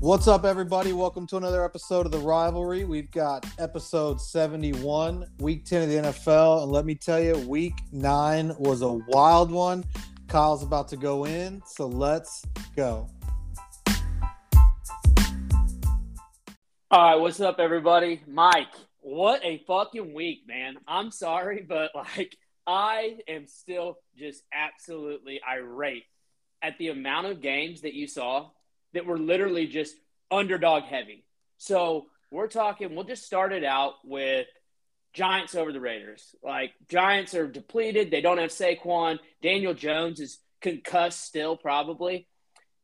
What's up, everybody? Welcome to another episode of the Rivalry. We've got episode 71, week 10 of the NFL. And let me tell you, week nine was a wild one. Kyle's about to go in, so let's go. All right, what's up, everybody? Mike, what a fucking week, man. I'm sorry, but like, I am still just absolutely irate at the amount of games that you saw that were literally just underdog heavy. So we're talking, we'll just start it out with Giants over the Raiders. Like, Giants are depleted. They don't have Saquon. Daniel Jones is concussed still, probably.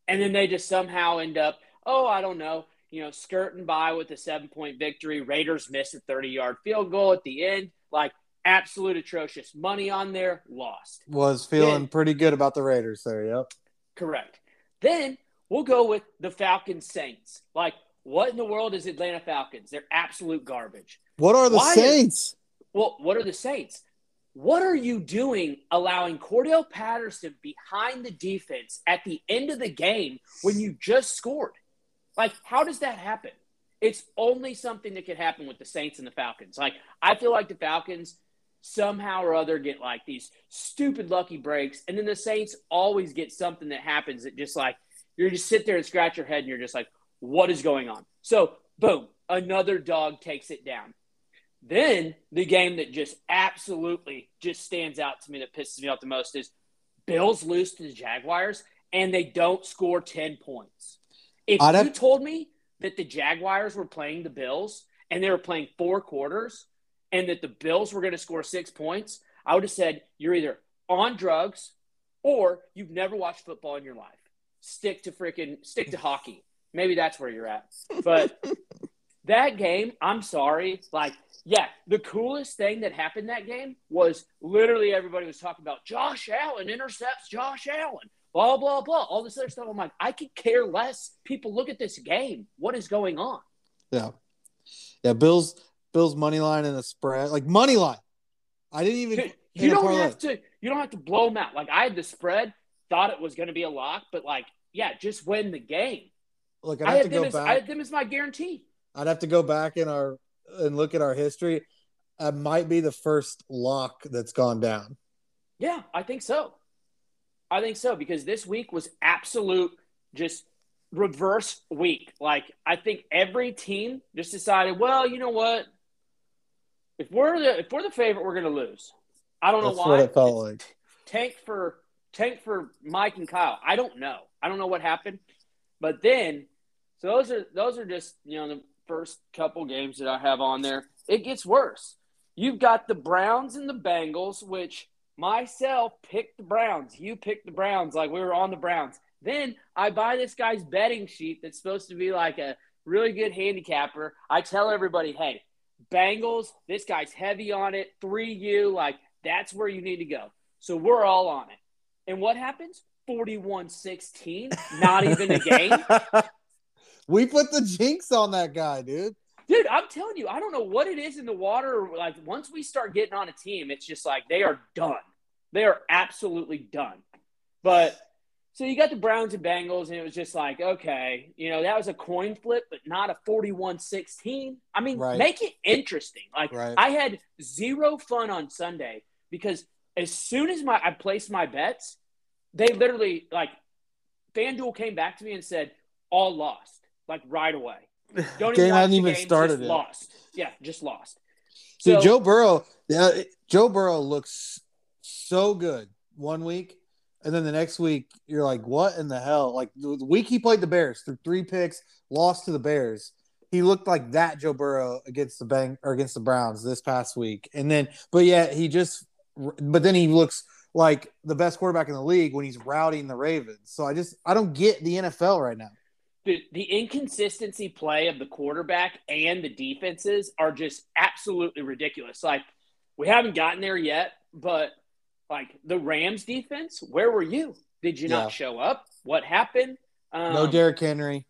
And then they just somehow end up, oh, I don't know, you know, skirting by with a seven point victory. Raiders miss a 30 yard field goal at the end. Like, absolute atrocious. Money on there, lost. Was feeling then, pretty good about the Raiders there. Yep. Correct. Then we'll go with the Falcons Saints. Like, what in the world is Atlanta Falcons? They're absolute garbage. What are the Why Saints? Is, well, what are the Saints? What are you doing allowing Cordarrelle Patterson behind the defense at the end of the game when you just scored? Like, how does that happen? It's only something that could happen with the Saints and the Falcons. Like, I feel like the Falcons somehow or other get like these stupid lucky breaks, and then the Saints always get something that happens that just like you just sit there and scratch your head and you're just like, what is going on? So, boom, another dog takes it down. Then the game that just absolutely just stands out to me that pisses me off the most is Bills lose to the Jaguars and they don't score 10 points. If I'd you have... told me that the Jaguars were playing the Bills and they were playing four quarters and that the Bills were going to score six points, I would have said you're either on drugs or you've never watched football in your life stick to freaking stick to hockey. Maybe that's where you're at. But that game, I'm sorry, like yeah, the coolest thing that happened that game was literally everybody was talking about Josh Allen intercepts Josh Allen, blah blah blah, all this other stuff. I'm like, I could care less. People look at this game. What is going on? Yeah, yeah. Bills Bills money line and the spread, like money line. I didn't even. You don't have to. You don't have to blow them out. Like I had the spread, thought it was going to be a lock, but like yeah, just win the game. Look, I'd have to go as, back. I had them as my guarantee. I'd have to go back in our and look at our history. It might be the first lock that's gone down. Yeah, I think so. I think so because this week was absolute just reverse week. Like I think every team just decided, well, you know what? If we're the if we're the favorite, we're going to lose. I don't That's know why. What it felt like. Tank for tank for Mike and Kyle. I don't know. I don't know what happened, but then so those are those are just you know the first couple games that I have on there. It gets worse. You've got the Browns and the Bengals, which myself picked the Browns. You picked the Browns, like we were on the Browns. Then I buy this guy's betting sheet that's supposed to be like a really good handicapper. I tell everybody, hey, Bengals, this guy's heavy on it. 3U, like that's where you need to go. So we're all on it. And what happens? 41 16, not even a game. we put the jinx on that guy, dude. Dude, I'm telling you, I don't know what it is in the water. Like, once we start getting on a team, it's just like they are done. They are absolutely done. But so you got the Browns and Bengals, and it was just like, okay, you know, that was a coin flip, but not a 41 16. I mean, right. make it interesting. Like, right. I had zero fun on Sunday because as soon as my I placed my bets, they literally like FanDuel came back to me and said all lost like right away. Don't game hadn't even game, started. It. Lost. Yeah, just lost. So, Joe Burrow, yeah, Joe Burrow looks so good one week, and then the next week you're like, what in the hell? Like the week he played the Bears through three picks, lost to the Bears. He looked like that Joe Burrow against the Bang or against the Browns this past week, and then but yet he just but then he looks like the best quarterback in the league when he's routing the Ravens. So I just I don't get the NFL right now. The, the inconsistency play of the quarterback and the defenses are just absolutely ridiculous. Like we haven't gotten there yet, but like the Rams defense, where were you? Did you yeah. not show up? What happened? Um, no Derrick Henry.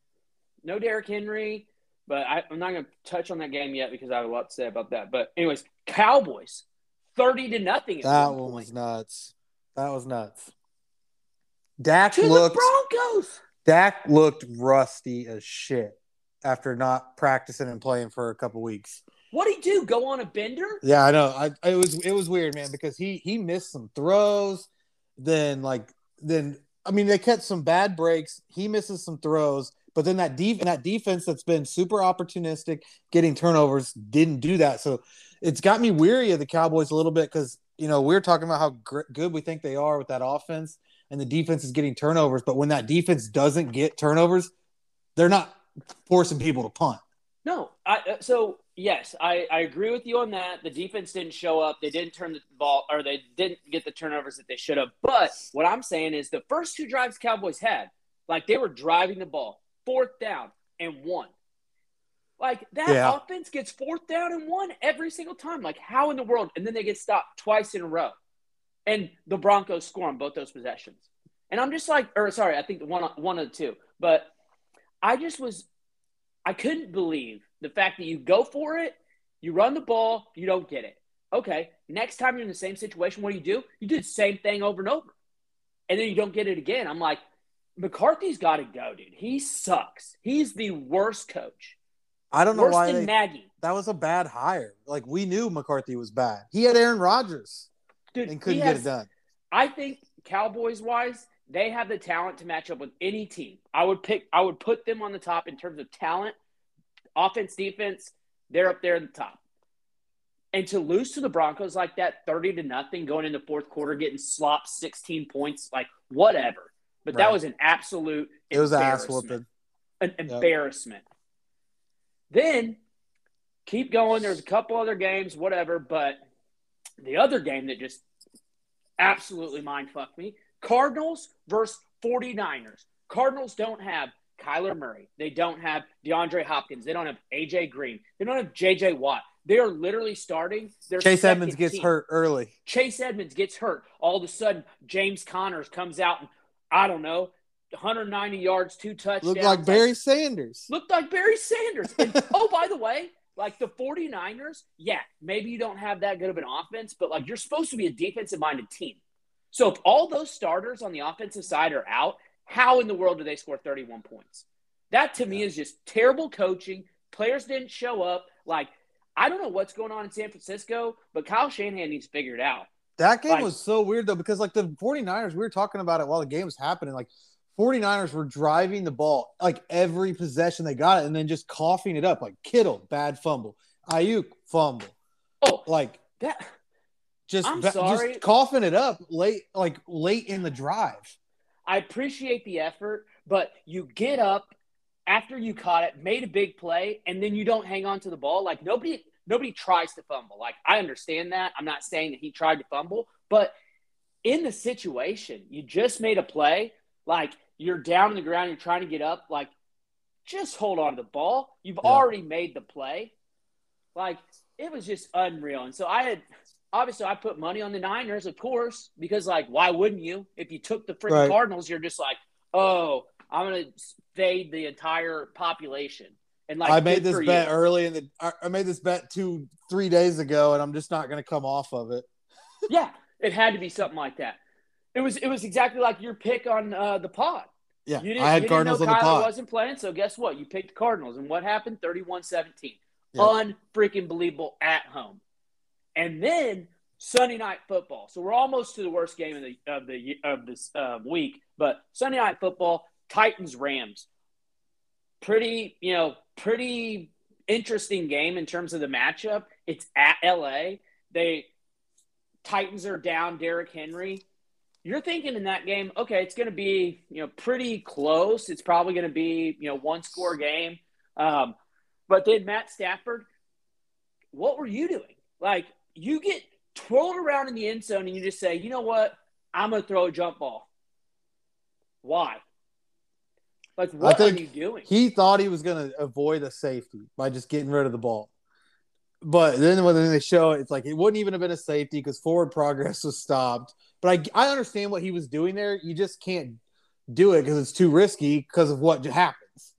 No Derrick Henry. But I, am not going to touch on that game yet because I have a lot to say about that. But anyways, Cowboys thirty to nothing. That one, was nuts. That was nuts. Dak to looked the Broncos. Dak looked rusty as shit after not practicing and playing for a couple weeks. What'd he do? Go on a bender? Yeah, I know. I it was it was weird, man, because he he missed some throws. Then like then I mean they kept some bad breaks. He misses some throws, but then that def- that defense that's been super opportunistic, getting turnovers, didn't do that. So it's got me weary of the Cowboys a little bit because you know we're talking about how gr- good we think they are with that offense, and the defense is getting turnovers. But when that defense doesn't get turnovers, they're not forcing people to punt. No, I, uh, so yes, I, I agree with you on that. The defense didn't show up. They didn't turn the ball, or they didn't get the turnovers that they should have. But what I'm saying is the first two drives Cowboys had, like they were driving the ball, fourth down and one. Like that Yeah. offense gets fourth down and one every single time. Like how in the world? And then they get stopped twice in a row, and the Broncos score on both those possessions. And I'm just like, or sorry, I think one one of the two. But I just was, I couldn't believe the fact that you go for it, you run the ball, you don't get it. Okay, next time you're in the same situation, what do you do? You do the same thing over and over, and then you don't get it again. I'm like, McCarthy's got to go, dude. He sucks. He's the worst coach. I don't know Worse why than they, Nagy. that was a bad hire. Like we knew McCarthy was bad. He had Aaron Rodgers Dude, and couldn't he get it done. I think Cowboys wise, they have the talent to match up with any team. I would pick I would put them on the top in terms of talent, offense, defense, they're up there at the top. And to lose to the Broncos like that, 30 to nothing, going into fourth quarter, getting slopped 16 points, like whatever. But that was an absolute It was an ass whooping. An embarrassment. Then keep going. There's a couple other games, whatever, but the other game that just absolutely mind fucked me Cardinals versus 49ers. Cardinals don't have Kyler Murray. They don't have DeAndre Hopkins. They don't have AJ Green. They don't have JJ Watt. They are literally starting their Chase Edmonds gets team. hurt early. Chase Edmonds gets hurt. All of a sudden, James Connors comes out and I don't know, 190 yards, two touchdowns. Looked like Barry Sanders. looked like Barry Sanders. And oh, by the way, like the 49ers, yeah, maybe you don't have that good of an offense, but like you're supposed to be a defensive minded team. So if all those starters on the offensive side are out, how in the world do they score 31 points? That to me is just terrible coaching. Players didn't show up. Like, I don't know what's going on in San Francisco, but Kyle Shanahan needs to figure it out. That game Like- was so weird though because like the 49ers, we were talking about it while the game was happening. Like 49ers were driving the ball like every possession they got it and then just coughing it up. Like Kittle, bad fumble. Aiyuk, fumble. Oh, Like that just, I'm ba- sorry. just coughing it up late, like late in the drive. I appreciate the effort, but you get up after you caught it, made a big play, and then you don't hang on to the ball. Like nobody nobody tries to fumble. Like I understand that. I'm not saying that he tried to fumble, but in the situation, you just made a play, like you're down on the ground, you're trying to get up, like just hold on to the ball. You've Yeah. already made the play. Like it was just unreal. And so I had obviously I put money on the Niners, of course, because like why wouldn't you? If you took the freaking Right. Cardinals, you're just like, oh, I'm gonna fade the entire population. And like I made this bet you. early in the. I- I made this bet two, three days ago, and I'm just not going to come off of it. Yeah, it had to be something like that. It was it was exactly like your pick on uh, the pod. Yeah, You didn't, I had you Cardinals didn't on know the Kyler pot. wasn't playing, so guess what? You picked Cardinals, and what happened? 31-17. Yeah. Unfreaking believable at home. And then Sunday night football. So we're almost to the worst game of the of the of this uh, week, but Sunday night football, Titans Rams. Pretty, you know, pretty interesting game in terms of the matchup. It's at LA. They Titans are down Derrick Henry. You're thinking in that game, okay, it's going to be you know pretty close. It's probably going to be you know one score game. Um, but then Matt Stafford, what were you doing? Like you get twirled around in the end zone and you just say, you know what, I'm going to throw a jump ball. Why? Like what are you doing? He thought he was going to avoid a safety by just getting rid of the ball. But then when they show it, it's like it wouldn't even have been a safety because forward progress was stopped. But I, I understand what he was doing there. You just can't do it because it's too risky because of what happens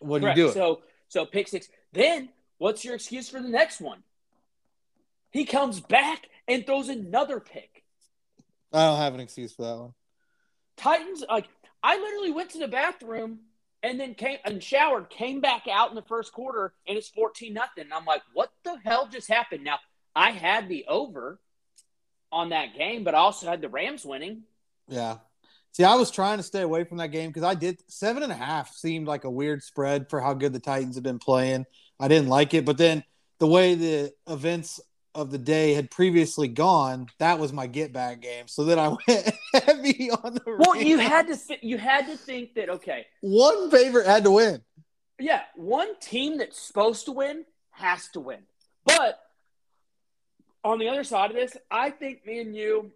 when Correct. you do. So so pick six. Then what's your excuse for the next one? He comes back and throws another pick. I don't have an excuse for that one. Titans like I literally went to the bathroom and then came and showered, came back out in the first quarter, and it's 14 nothing. I'm like, what the hell just happened? Now, I had the over on that game, but I also had the Rams winning. Yeah. See, I was trying to stay away from that game because I did seven and a half seemed like a weird spread for how good the Titans have been playing. I didn't like it, but then the way the events of the day had previously gone, that was my get back game. So then I went heavy on the. Well, Rams. you had to th- you had to think that okay, one favorite had to win. Yeah, one team that's supposed to win has to win. But on the other side of this, I think me and you,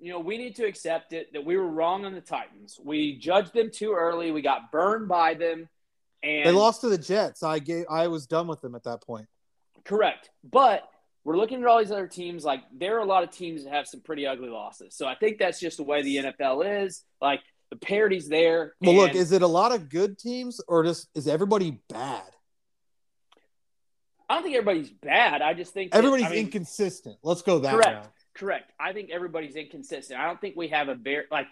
you know, we need to accept it that we were wrong on the Titans. We judged them too early. We got burned by them, and they lost to the Jets. I gave I was done with them at that point. Correct, but we're looking at all these other teams. Like there are a lot of teams that have some pretty ugly losses. So I think that's just the way the NFL is. Like the parity's there. Well, look, is it a lot of good teams or just is everybody bad? I don't think everybody's bad. I just think that, everybody's I mean, inconsistent. Let's go that correct. Correct. I think everybody's inconsistent. I don't think we have a very like.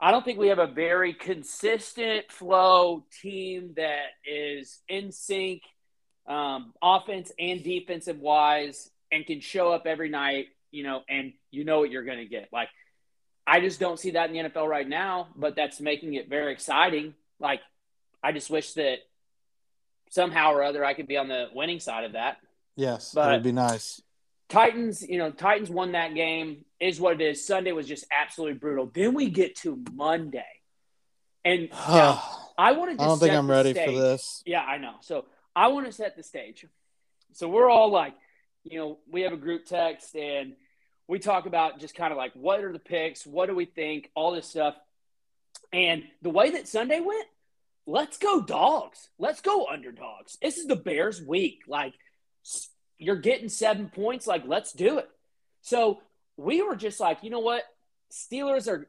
I don't think we have a very consistent flow team that is in sync um, offense and defensive wise, and can show up every night, you know, and you know what you're going to get. Like, I just don't see that in the NFL right now, but that's making it very exciting. Like, I just wish that somehow or other I could be on the winning side of that. Yes, but that would be nice. Titans, you know, Titans won that game. Is what it is. Sunday was just absolutely brutal. Then we get to Monday, and now, I want to. I don't think I'm ready stage. for this. Yeah, I know. So I want to set the stage. So we're all like, you know, we have a group text and we talk about just kind of like what are the picks, what do we think, all this stuff. And the way that Sunday went, let's go dogs. Let's go underdogs. This is the Bears week. Like you're getting 7 points, like let's do it. So we were just like, you know what? Steelers are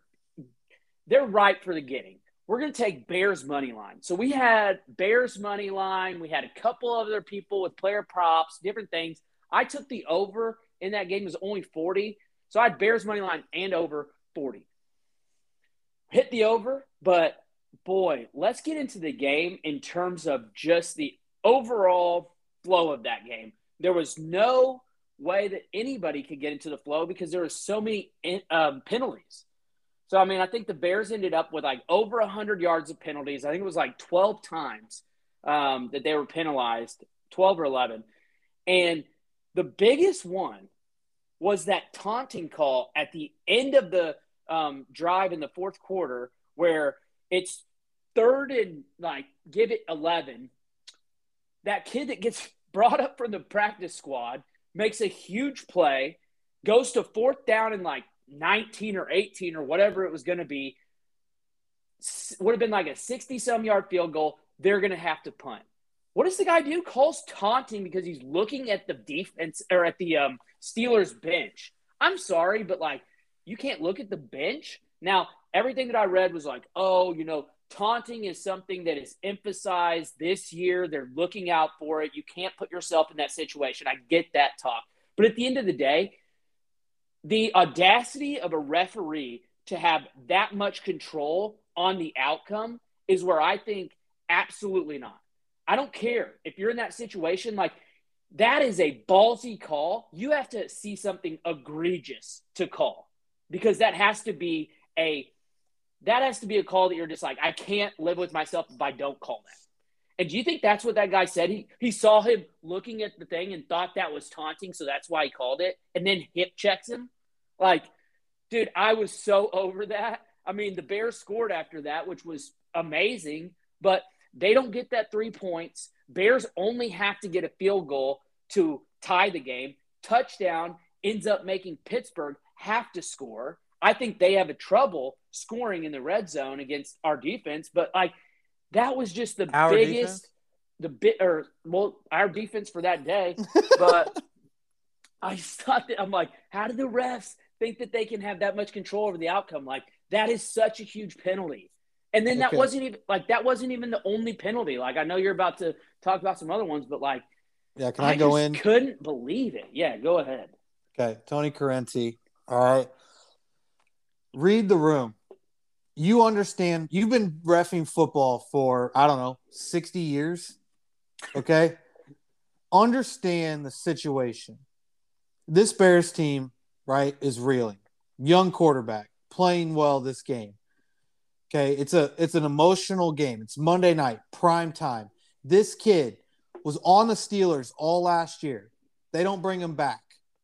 they're ripe for the getting we're going to take Bears money line. So we had Bears money line. We had a couple other people with player props, different things. I took the over in that game it was only 40. So I had Bears money line and over 40. Hit the over, but boy, let's get into the game in terms of just the overall flow of that game. There was no way that anybody could get into the flow because there were so many um, penalties. So I mean, I think the Bears ended up with like over hundred yards of penalties. I think it was like twelve times um, that they were penalized, twelve or eleven, and the biggest one was that taunting call at the end of the um, drive in the fourth quarter, where it's third and like give it eleven. That kid that gets brought up from the practice squad makes a huge play, goes to fourth down and like 19 or 18 or whatever it was going to be, would have been like a 60 some yard field goal. They're going to have to punt. What does the guy do? Calls taunting because he's looking at the defense or at the um, Steelers bench. I'm sorry, but like you can't look at the bench. Now, everything that I read was like, oh, you know, taunting is something that is emphasized this year. They're looking out for it. You can't put yourself in that situation. I get that talk. But at the end of the day, the audacity of a referee to have that much control on the outcome is where I think absolutely not. I don't care if you're in that situation, like that is a ballsy call. You have to see something egregious to call because that has to be a that has to be a call that you're just like, I can't live with myself if I don't call that. And do you think that's what that guy said? He he saw him looking at the thing and thought that was taunting, so that's why he called it, and then hip checks him. Like, dude, I was so over that. I mean, the Bears scored after that, which was amazing, but they don't get that three points. Bears only have to get a field goal to tie the game. Touchdown ends up making Pittsburgh have to score. I think they have a trouble scoring in the red zone against our defense, but like that was just the our biggest defense? the bit or well our defense for that day. But I thought that I'm like, how do the refs think that they can have that much control over the outcome. Like that is such a huge penalty. And then that okay. wasn't even like that wasn't even the only penalty. Like I know you're about to talk about some other ones, but like yeah, can I, I go in? Couldn't believe it. Yeah, go ahead. Okay, Tony Corrente. All right, read the room. you understand. You've been refing football for I don't know sixty years. Okay, understand the situation. This Bears team, right, is reeling. Young quarterback playing well this game. Okay, it's a it's an emotional game. It's Monday night, prime time. This kid was on the Steelers all last year. They don't bring him back.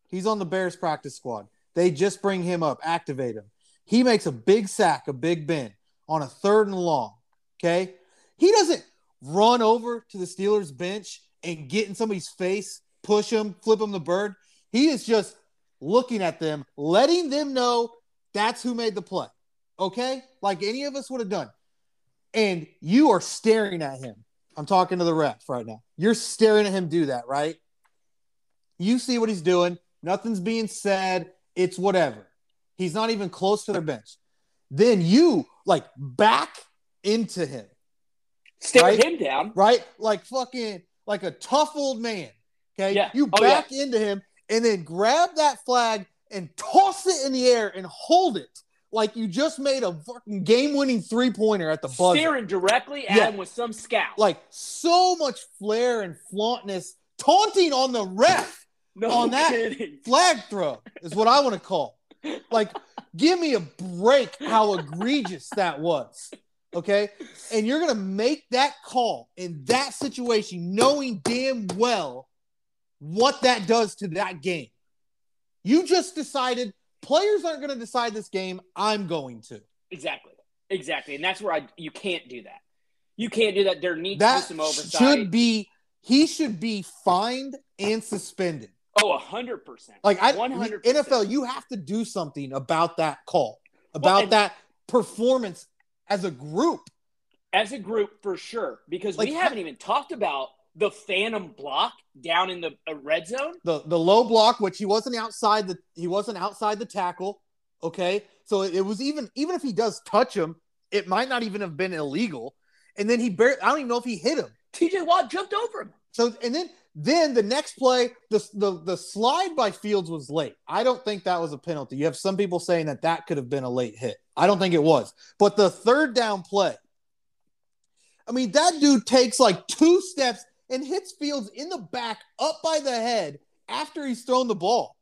He's on the Bears practice squad. They just bring him up, activate him. He makes a big sack, a big bend on a third and long. Okay. He doesn't run over to the Steelers bench and get in somebody's face, push him, flip him the bird. He is just looking at them, letting them know that's who made the play. Okay. Like any of us would have done. And you are staring at him. I'm talking to the ref right now. You're staring at him do that, right? You see what he's doing. Nothing's being said. It's whatever. He's not even close to their bench. Then you like back into him. Stare Right? him down. right? Like fucking like a tough old man. Okay. Yeah. You Oh, back into him and then grab that flag and toss it in the air and hold it like you just made a fucking game-winning three-pointer at the buzzer. Staring directly at Yeah. him with some scowl. Like so much flair and flauntness, taunting on the ref. no on that- kidding. Flag throw is what I want to call. Like, give me a break how egregious that was. Okay. And you're going to make that call in that situation, knowing damn well what that does to that game. You just decided players aren't going to decide this game. I'm going to. Exactly. Exactly. And that's where I you can't do that. You can't do that. There needs That to be some oversight. should be, he should be fined and suspended. Oh, hundred percent. Like I, 100%. NFL, you have to do something about that call, Well, about and- that performance as a group. as a group for sure because Like, we haven't even talked about the phantom block down in the red zone. The the low block, which he wasn't outside the he wasn't outside the tackle. Okay, so it, it was even even if he does touch him, it might not even have been illegal. And then he barely, I don't even know if he hit him. TJ Watt jumped over him. So and then then the next play, the, the the slide by Fields was late. I don't think that was a penalty. You have some people saying that that could have been a late hit. I don't think it was. But the third down play, I mean, that dude takes like two steps and hits Fields in the back, up by the head after he's thrown the ball,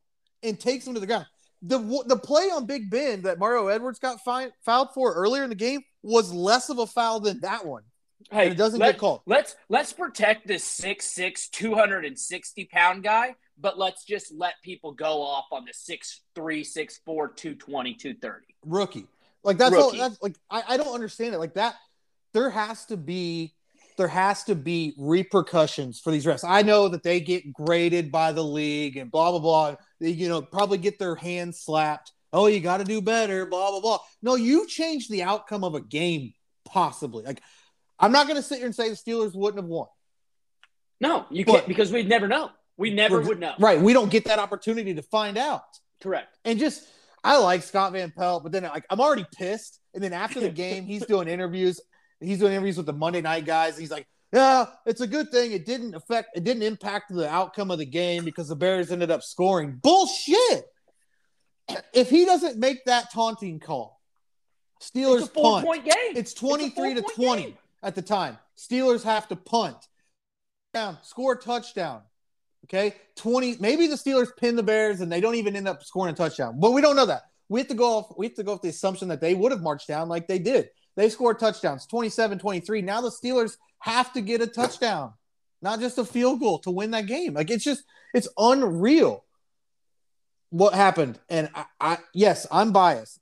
and takes him to the ground. The the play on Big Ben that Mario Edwards got fine, fouled for earlier in the game was less of a foul than that one. Hey, it doesn't let, get called. Let's let's protect this 6'6", 260 pound guy, but let's just let people go off on the 6'3", 6'4", 220, 230. rookie. Like that's all. That's like I, I don't understand it. Like that, there has to be there has to be repercussions for these refs. I know that they get graded by the league and blah blah blah. They you know probably get their hands slapped. Oh, you got to do better. Blah blah blah. No, you changed the outcome of a game possibly. Like I'm not going to sit here and say the Steelers wouldn't have won. No, you But- can't because we'd never know. We never would know. Right? We don't get that opportunity to find out. Correct. and just I like Scott Van Pelt, but then like I'm already pissed. And then after the game, he's doing interviews. He's doing interviews with the Monday night guys. He's like, "Yeah, it's a good thing. It didn't affect. It didn't impact the outcome of the game because the Bears ended up scoring." Bullshit. If he doesn't make that taunting call, Steelers It's a four punt. point game. It's 23 to 20. game. At the time. Steelers have to punt. Down, score touchdown. Okay. 20. Maybe the Steelers pin the Bears and they don't even end up scoring a touchdown. But we don't know that. We have to go off, we have to go off the assumption that they would have marched down like they did. They scored touchdowns 27 23. Now the Steelers have to get a touchdown, not just a field goal to win that game. Like it's just, it's unreal what happened. And I, I yes, I'm biased.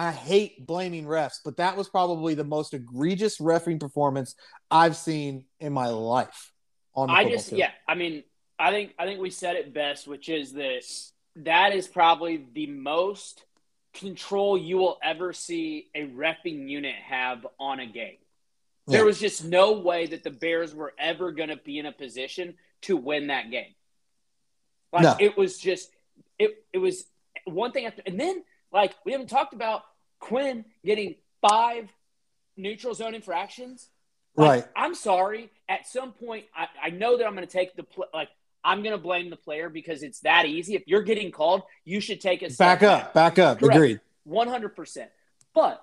I hate blaming refs, but that was probably the most egregious refing performance I've seen in my life. On the I just field. yeah, I mean, I think I think we said it best, which is that that is probably the most control you will ever see a refing unit have on a game. Yeah. There was just no way that the Bears were ever going to be in a position to win that game. Like No. it was just it it was one thing after and then like we haven't talked about Quinn getting five neutral zone infractions. Like, right. I'm sorry. At some point, I, I know that I'm going to take the pl- like I'm going to blame the player because it's that easy. If you're getting called, you should take a Back up, back up. Correct. Agreed. one hundred percent. But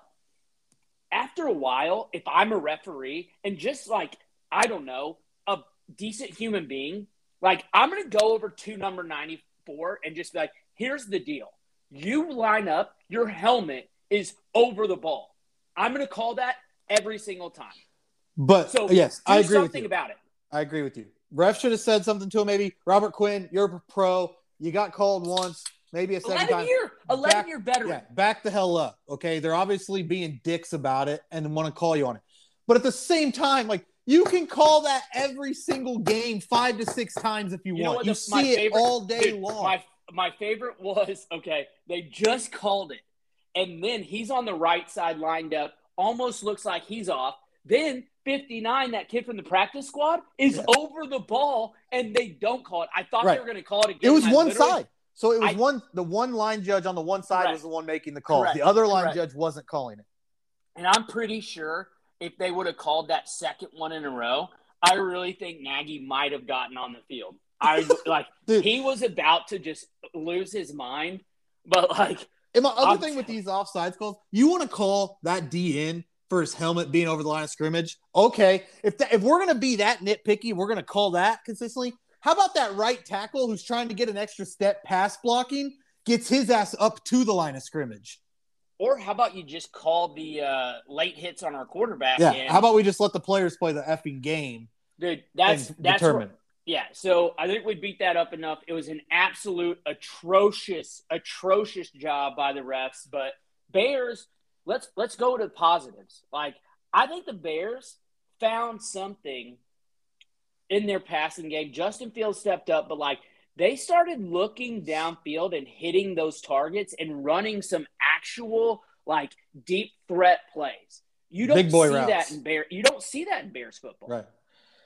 after a while, if I'm a referee and just like, I don't know, a decent human being, like I'm going to go over to number 94 and just be like, here's the deal. You line up, your helmet is over the ball. I'm going to call that every single time. But So yes, I agree with something you. about it. I agree with you. Ref should have said something to him. Maybe Robert Quinn, you're a pro. You got called once, maybe a second 11 time. year, 11 Back- year veteran. Yeah, back the hell up. Okay, they're obviously being dicks about it and want to call you on it. But at the same time, like you can call that every single game five to six times if you, You want. what You the- see it favorite- all day Dude, long. My my favorite was okay. They just called it, and then he's on the right side lined up. Almost looks like he's off. Then 59, that kid from the practice squad, is Yeah. over the ball, and they don't call it. I thought Right. they were going to call it again. it was I one side. So it was I- one the one line judge on the one side Correct. was the one making the call. Correct. The other line Correct. judge wasn't calling it. And I'm pretty sure if they would have called that second one in a row, I really think Nagy might have gotten on the field. I like Dude, he was about to just lose his mind, but like And my other I'm thing with these offsides calls, you want to call that D in for his helmet being over the line of scrimmage? Okay, if that, if we're gonna be that nitpicky, we're gonna call that consistently. How about that right tackle who's trying to get an extra step pass blocking gets his ass up to the line of scrimmage? Or how about you just call the uh, late hits on our quarterback? Yeah. in? How about we just let the players play the effing game dude? That's and that's? Yeah. So I think we beat that up enough. It was an absolute atrocious, atrocious job by the refs. But Bears, let's let's go to the positives. Like I think the Bears found something in their passing game. Justin Fields stepped up, but like they started looking downfield and hitting those targets and running some actual like deep threat plays. You don't Big boy see routes. that in Bear. You don't see that in Bears football. Right.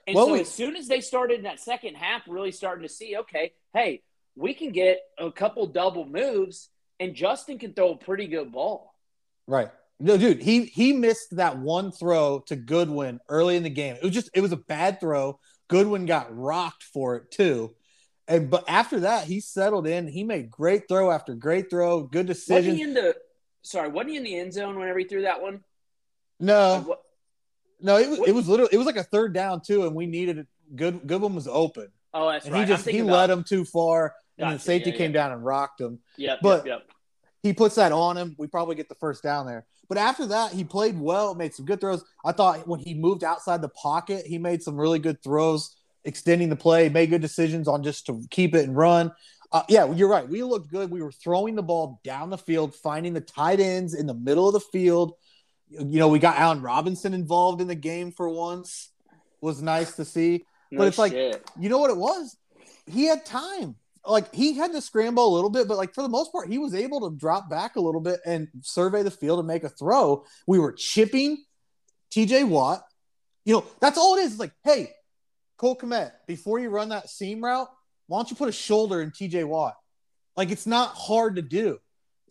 And Well, so we- as soon as they started in that second half, really starting to see, okay, hey, we can get a couple double moves, and Justin can throw a pretty good ball. Right. No, dude, he he missed that one throw to Goodwin early in the game. It was just it was a bad throw. Goodwin got rocked for it too. And but after that, he settled in. He made great throw after great throw, good Wasn't decision. he in the sorry? Wasn't he in the end zone whenever he threw that one? no, no, it was it was literally it was like a third down too, and we needed it. Good Goodwin was open, Oh, that's and right. he just he led him too far, and then safety yeah, came yeah. down and rocked him. Yeah, but- yep, yep. he puts that on him. We probably get the first down there. But after that, he played well, made some good throws. I thought when he moved outside the pocket, he made some really good throws, extending the play, made good decisions on just to keep it and run. Uh, yeah, you're right. We looked good. We were throwing the ball down the field, finding the tight ends in the middle of the field. You know, we got Allen Robinson involved in the game for once. Was nice to see. No but it's like- You know what it was? He had time. Like he had to scramble a little bit, but like for the most part, he was able to drop back a little bit and survey the field and make a throw. We were chipping TJ Watt. You know, that's all it is. It's like, hey, Cole Kmet, before you run that seam route, why don't you put a shoulder in TJ Watt? Like it's not hard to do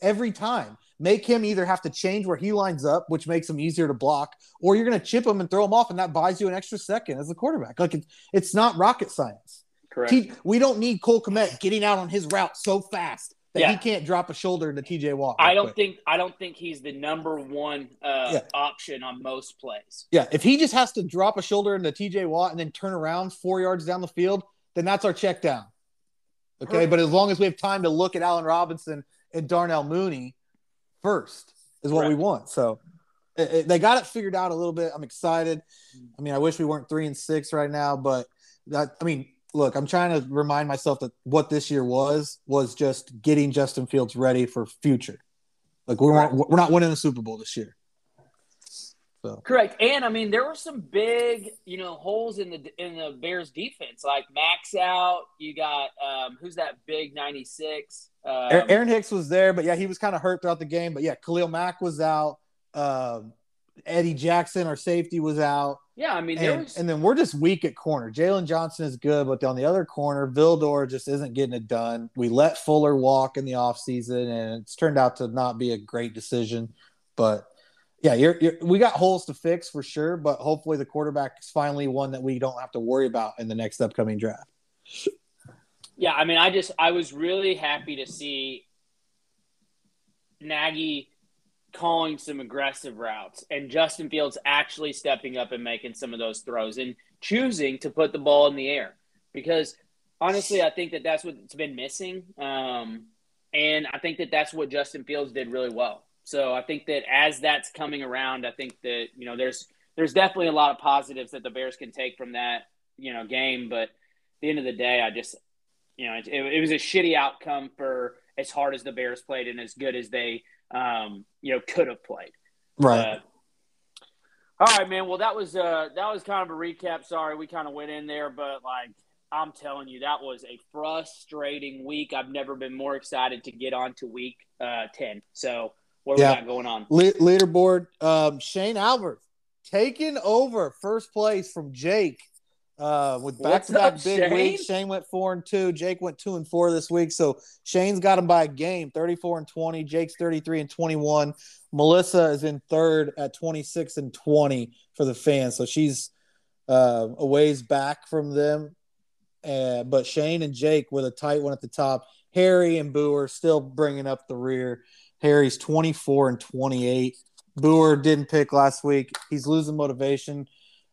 every time. Make him either have to change where he lines up, which makes him easier to block, or you're going to chip him and throw him off, and that buys you an extra second as a quarterback. Like it, it's not rocket science. Correct. T- we don't need Cole Kmet getting out on his route so fast that Yeah. he can't drop a shoulder into TJ Watt. I don't quick. think I don't think he's the number one uh, Yeah. option on most plays. Yeah, if he just has to drop a shoulder into TJ Watt and then turn around four yards down the field, then that's our check down. Okay, Perfect. but as long as we have time to look at Allen Robinson and Darnell Mooney first, is what we want. So it- it- they got it figured out a little bit. I'm excited. I mean, I wish we weren't three and six right now, but that I mean, look, I'm trying to remind myself that what this year was was just getting Justin Fields ready for future. Like we weren't, we're not winning the Super Bowl this year. So Correct. And I mean, there were some big, you know, holes in the in the Bears defense. Like Max out. You got um, who's that big ninety six? Um, Akiem Hicks was there, but yeah, he was kind of hurt throughout the game. But yeah, Khalil Mack was out. Um, Eddie Jackson, our safety, was out. yeah, I mean, there And, was. and then we're just weak at corner. Jaylon Johnson is good, but on the other corner, Vildor just isn't getting it done. We let Fuller walk in the offseason, and it's turned out to not be a great decision. But yeah, you're, you're, we got holes to fix for sure, but hopefully the quarterback is finally one that we don't have to worry about in the next upcoming draft. Yeah, I mean, I just I was really happy to see Nagy calling some aggressive routes and Justin Fields actually stepping up and making some of those throws and choosing to put the ball in the air. Because honestly, I think that that's what's been missing. Um, and I think that that's what Justin Fields did really well. So I think that as that's coming around, I think that, you know, there's there's definitely a lot of positives that the Bears can take from that, you know, game. But at the end of the day, I just, you know, it, it was a shitty outcome for as hard as the Bears played and as good as they, um, you know, could have played. Right. Uh, all right, man. Well, that was uh, that was kind of a recap. Sorry, we kind of went in there, but like I'm telling you, that was a frustrating week. I've never been more excited to get on to week uh, ten. So what yeah. we got going on? Le- leaderboard. Um, Shane Albert taking over first place from Jake uh, with back to back big Shane? weeks. Shane went four and two. Jake went two and four this week. So Shane's got him by a game, 34 and 20. Jake's 33 and 21. Melissa is in third at 26 and 20 for the fans. So she's uh, a ways back from them. Uh, but Shane and Jake with a tight one at the top. Harry and Boo are still bringing up the rear. Harry's 24 and 28. Boer didn't pick last week. He's losing motivation,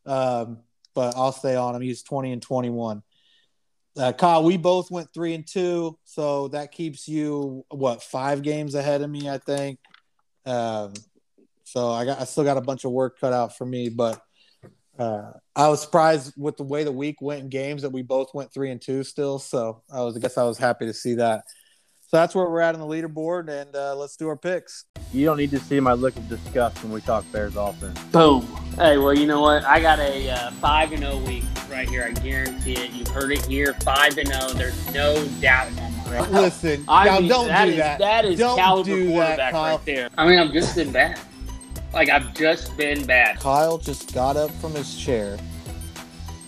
um, but I'll stay on him. He's 20 and 21. Uh, Kyle, we both went three and two, so that keeps you what five games ahead of me, I think. Um, so I got I still got a bunch of work cut out for me, but uh, I was surprised with the way the week went in games that we both went three and two still. So I was I guess I was happy to see that. So that's where we're at on the leaderboard, and uh, let's do our picks. You don't need to see my look of disgust when we talk Bears offense. Boom. Hey, well, you know what? I got a uh, five and zero oh week right here. I guarantee it. You've heard it here. Five and zero. There's no doubt. Listen, I mean, don't that do is, that. That is don't caliber do quarterback that, Kyle. right there. I mean, I've just been bad. Like I've just been bad. Kyle just got up from his chair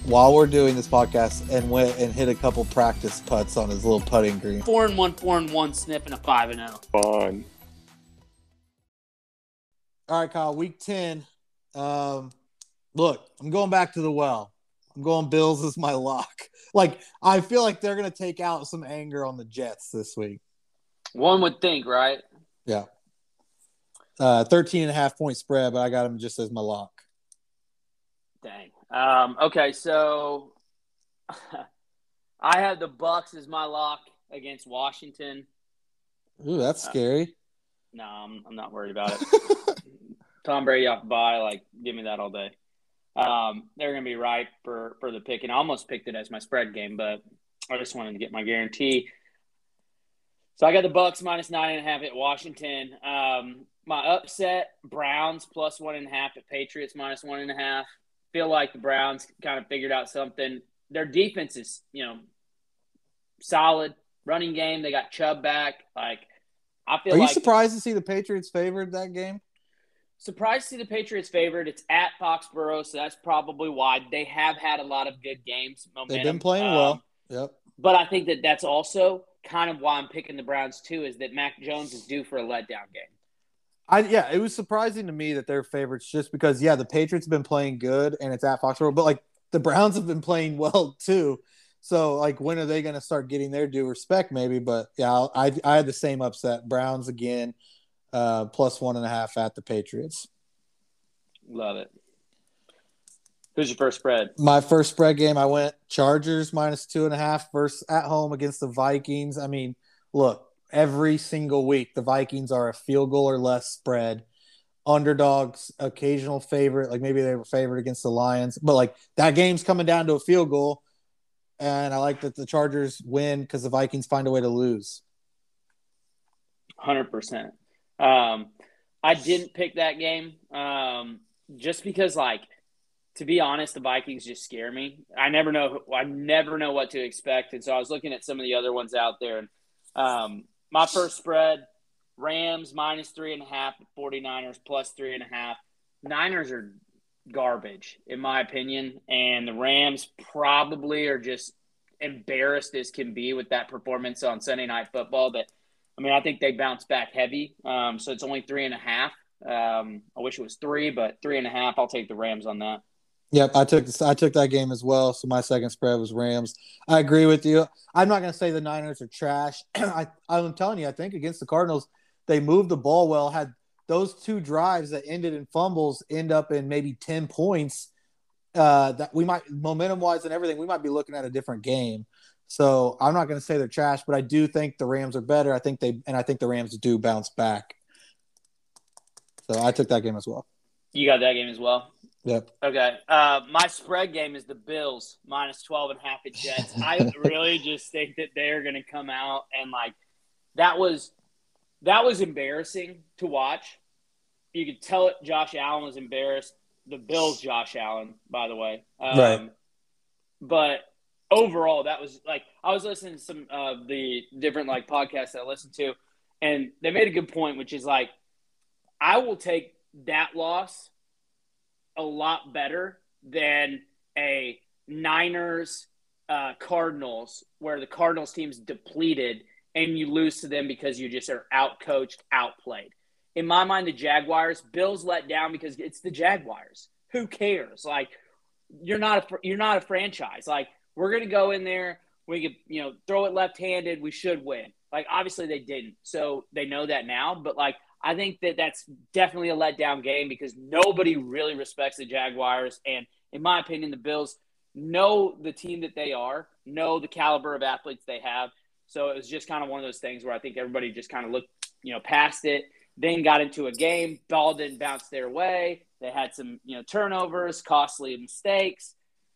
while we're doing this podcast and went and hit a couple practice putts on his little putting green. Four and one, four and one, sniffing a five and zero. Fun. All right, Kyle. Week ten. Um, look, I'm going back to the well. I'm going Bills as my lock. Like I feel like they're gonna take out some anger on the Jets this week. One would think, right? Yeah. Uh, 13 and a half point spread, but I got them just as my lock. Dang. Um, okay, so I have the Bucks as my lock against Washington. Ooh, that's uh, scary. No, I'm, I'm not worried about it. Tom Brady off by, like, give me that all day. Um, they're going to be right for for the pick, and I almost picked it as my spread game, but I just wanted to get my guarantee. So I got the Bucks minus nine and a half at Washington. Um, my upset Browns plus one and a half at Patriots minus one and a half feel like the Browns kind of figured out something. Their defense is, you know, solid. Running game, they got Chubb back. Like, I feel. Are you surprised to see the Patriots favored that game? Surprised to see the Patriots favored. It's at Foxborough, so that's probably why they have had a lot of good games. Momentum. They've been playing um, well. Yep. But I think that that's also kind of why I'm picking the Browns too. Is that Mac Jones is due for a letdown game. I yeah, it was surprising to me that they're favorites just because yeah, the Patriots have been playing good and it's at Foxborough, but like the Browns have been playing well too. So like when are they going to start getting their due respect? Maybe, but yeah, I I had the same upset. Browns again, uh, plus one and a half at the Patriots. Love it. Who's your first spread? My first spread game, I went Chargers minus two and a half versus at home against the Vikings. I mean, look, every single week. The Vikings are a field goal or less spread. Underdogs, occasional favorite, like maybe they were favored against the Lions, but like that game's coming down to a field goal. And I like that the Chargers win because the Vikings find a way to lose. 100%. Um, I didn't pick that game um, just because, like, to be honest, the Vikings just scare me. I never know. I never know what to expect, and so I was looking at some of the other ones out there, and um, my first spread Rams minus three and a half, 49ers plus three and a half. Niners are garbage, in my opinion. And the Rams probably are just embarrassed as can be with that performance on Sunday Night Football. But I mean, I think they bounce back heavy. Um, so it's only three and a half. Um, I wish it was three, but three and a half. I'll take the Rams on that. Yep, I took I took that game as well. So my second spread was Rams. I agree with you. I'm not going to say the Niners are trash. I, I'm telling you, I think against the Cardinals, they moved the ball well. Had those two drives that ended in fumbles end up in maybe 10 points, uh, that we might momentum wise and everything, we might be looking at a different game. So I'm not going to say they're trash, but I do think the Rams are better. I think they and I think the Rams do bounce back. So I took that game as well. You got that game as well. Yep. Okay. Uh, my spread game is the Bills minus 12 and a half at Jets. I really just think that they're going to come out and like that was that was embarrassing to watch. You could tell it. Josh Allen was embarrassed. The Bills, Josh Allen, by the way. Um, Right. But overall, that was like I was listening to some of the different like podcasts that I listened to, and they made a good point, which is like I will take that loss a lot better than a Niners uh, Cardinals, where the Cardinals team's depleted and you lose to them because you just are out coached, outplayed. In my mind, the Jaguars, Bills let down because it's the Jaguars. Who cares? Like you're not a you're not a franchise. Like we're gonna go in there, we could you know throw it left handed, we should win. Like obviously they didn't, so they know that now. But like I think that that's definitely a letdown game because nobody really respects the Jaguars, and in my opinion, the Bills know the team that they are, know the caliber of athletes they have. So it was just kind of one of those things where I think everybody just kind of looked, you know, past it. Then got into a game. Ball didn't bounce their way. They had some, you know, turnovers, costly mistakes.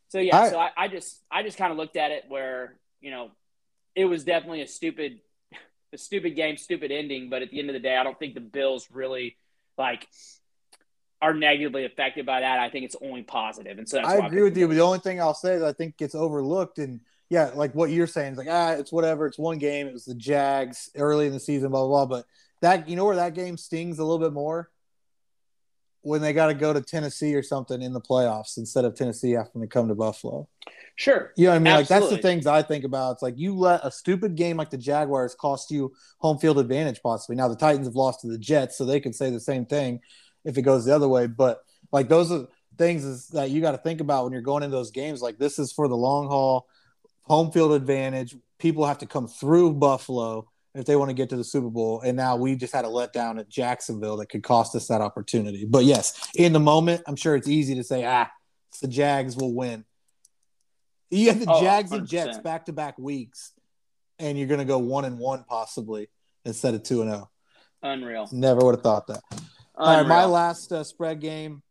So yeah, I- so I, I just I just kind of looked at it where you know it was definitely a stupid a stupid game, stupid ending. But at the end of the day, I don't think the Bills really like are negatively affected by that. I think it's only positive, and so that's I agree picked with you, but the only thing I'll say is I think gets overlooked and yeah, like what you're saying is like ah, it's whatever. It's one game. It was the Jags early in the season, blah blah. blah. But that you know where that game stings a little bit more when they got to go to Tennessee or something in the playoffs instead of Tennessee having to come to Buffalo. Sure, You know what I mean? Like that's the things I think about. It's like you let a stupid game like the Jaguars cost you home field advantage possibly. Now the Titans have lost to the Jets, so they could say the same thing if it goes the other way. But like those are things is that you got to think about when you're going into those games. Like this is for the long haul, home field advantage. People have to come through Buffalo if they want to get to the Super Bowl. And now we just had a letdown at Jacksonville that could cost us that opportunity. But yes, in the moment, I'm sure it's easy to say, ah, the Jags will win. You have the Oh, Jags and Jets back to back weeks, and you're going to go one and one possibly instead of two and zero. unreal. Never would have thought that. All right, my last uh, spread game.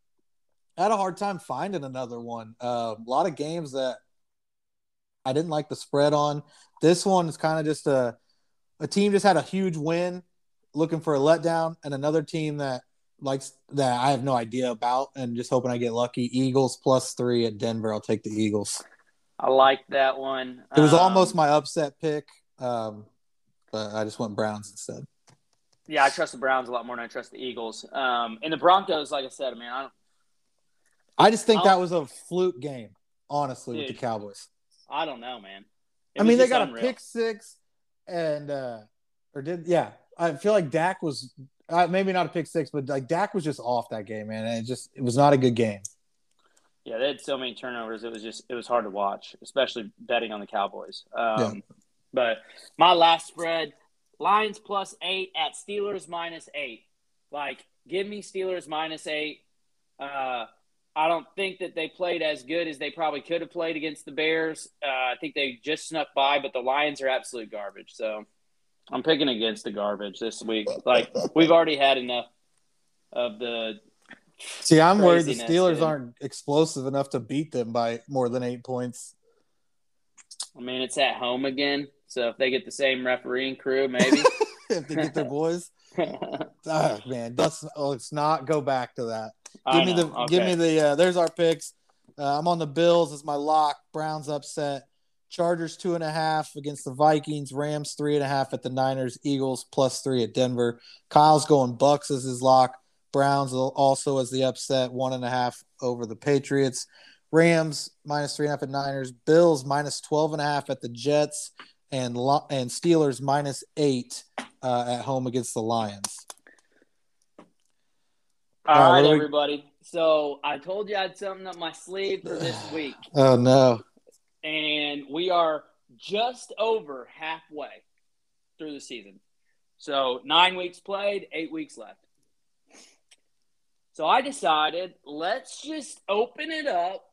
I had a hard time finding another one. Uh, a lot of games that I didn't like the spread on. This one is kind of just a a team just had a huge win, looking for a letdown, and another team that likes that I have no idea about, and just hoping I get lucky. Eagles plus three at Denver. I'll take the Eagles. I like that one. It was Um, almost my upset pick, um, but I just went Browns instead. Yeah, I trust the Browns a lot more than I trust the Eagles. Um, and the Broncos, like I said, I mean, I don't, I just think I'll- that was a fluke game, honestly, with the Cowboys. I don't know, man. It I mean, they got unreal. a pick six, and uh, or did yeah? I feel like Dak was uh, maybe not a pick six, but like Dak was just off that game, man. And it just it was not a good game. Yeah, they had so many turnovers. It was just it was hard to watch, especially betting on the Cowboys. Um, Yeah. But my last spread: Lions plus eight at Steelers minus eight. Like, give me Steelers minus eight. Uh, I don't think that they played as good as they probably could have played against the Bears. Uh, I think they just snuck by, but the Lions are absolute garbage. So I'm picking against the garbage this week. Like we've already had enough of the See, I'm worried the Steelers aren't explosive enough to beat them by more than eight points. I mean, it's at home again, so if they get the same refereeing crew, maybe. if they get their boys, ah, man, let's let's not go back to that. Give me the know, give me the. Uh, there's our picks. Uh, I'm on the Bills as my lock. Browns upset. Chargers two and a half against the Vikings. Rams three and a half at the Niners. Eagles plus three at Denver. Kyle's going Bucks as his lock. Browns also as the upset one and a half over the Patriots. Rams minus three and a half at Niners. Bills minus twelve and a half at the Jets. And and Steelers minus eight uh, at home against the Lions. All right, what do we- everybody. So I told you I had something up my sleeve for this week, Oh no! and we are just over halfway through the season. So nine weeks played, eight weeks left. So I decided let's just open it up.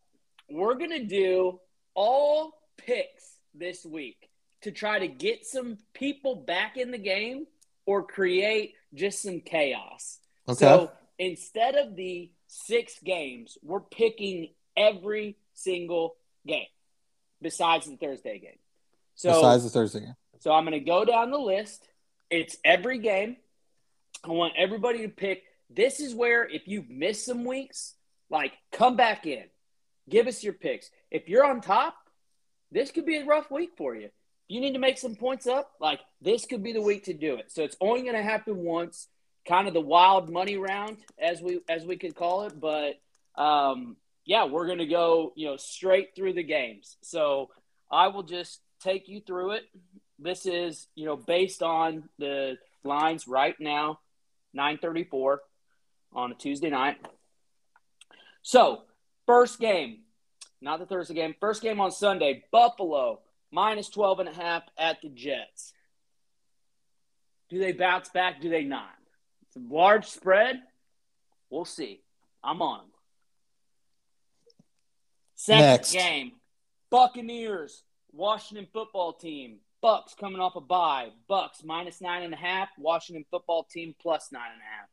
We're going to do all picks this week to try to get some people back in the game or create just some chaos. Okay. So instead of the six games, we're picking every single game besides the Thursday game. So Besides the Thursday game. so I'm going to go down the list. It's every game. I want everybody to pick. This is where if you've missed some weeks, like come back in. Give us your picks. If you're on top, this could be a rough week for you. If you need to make some points up, like this could be the week to do it. So it's only going to happen once, kind of the wild money round as we as we could call it, but um yeah, we're to go, you know, straight through the games. So I will just take you through it. This is, you know, based on the lines right now, 934 on a Tuesday night. So, first game, not the Thursday game, first game on Sunday, Buffalo minus 12 and a half at the Jets. Do they bounce back? Do they not? It's a large spread. We'll see. I'm on them. Second Next. game, Buccaneers, Washington football team. Bucks coming off a bye. Bucks minus nine and a half. Washington football team plus nine and a half.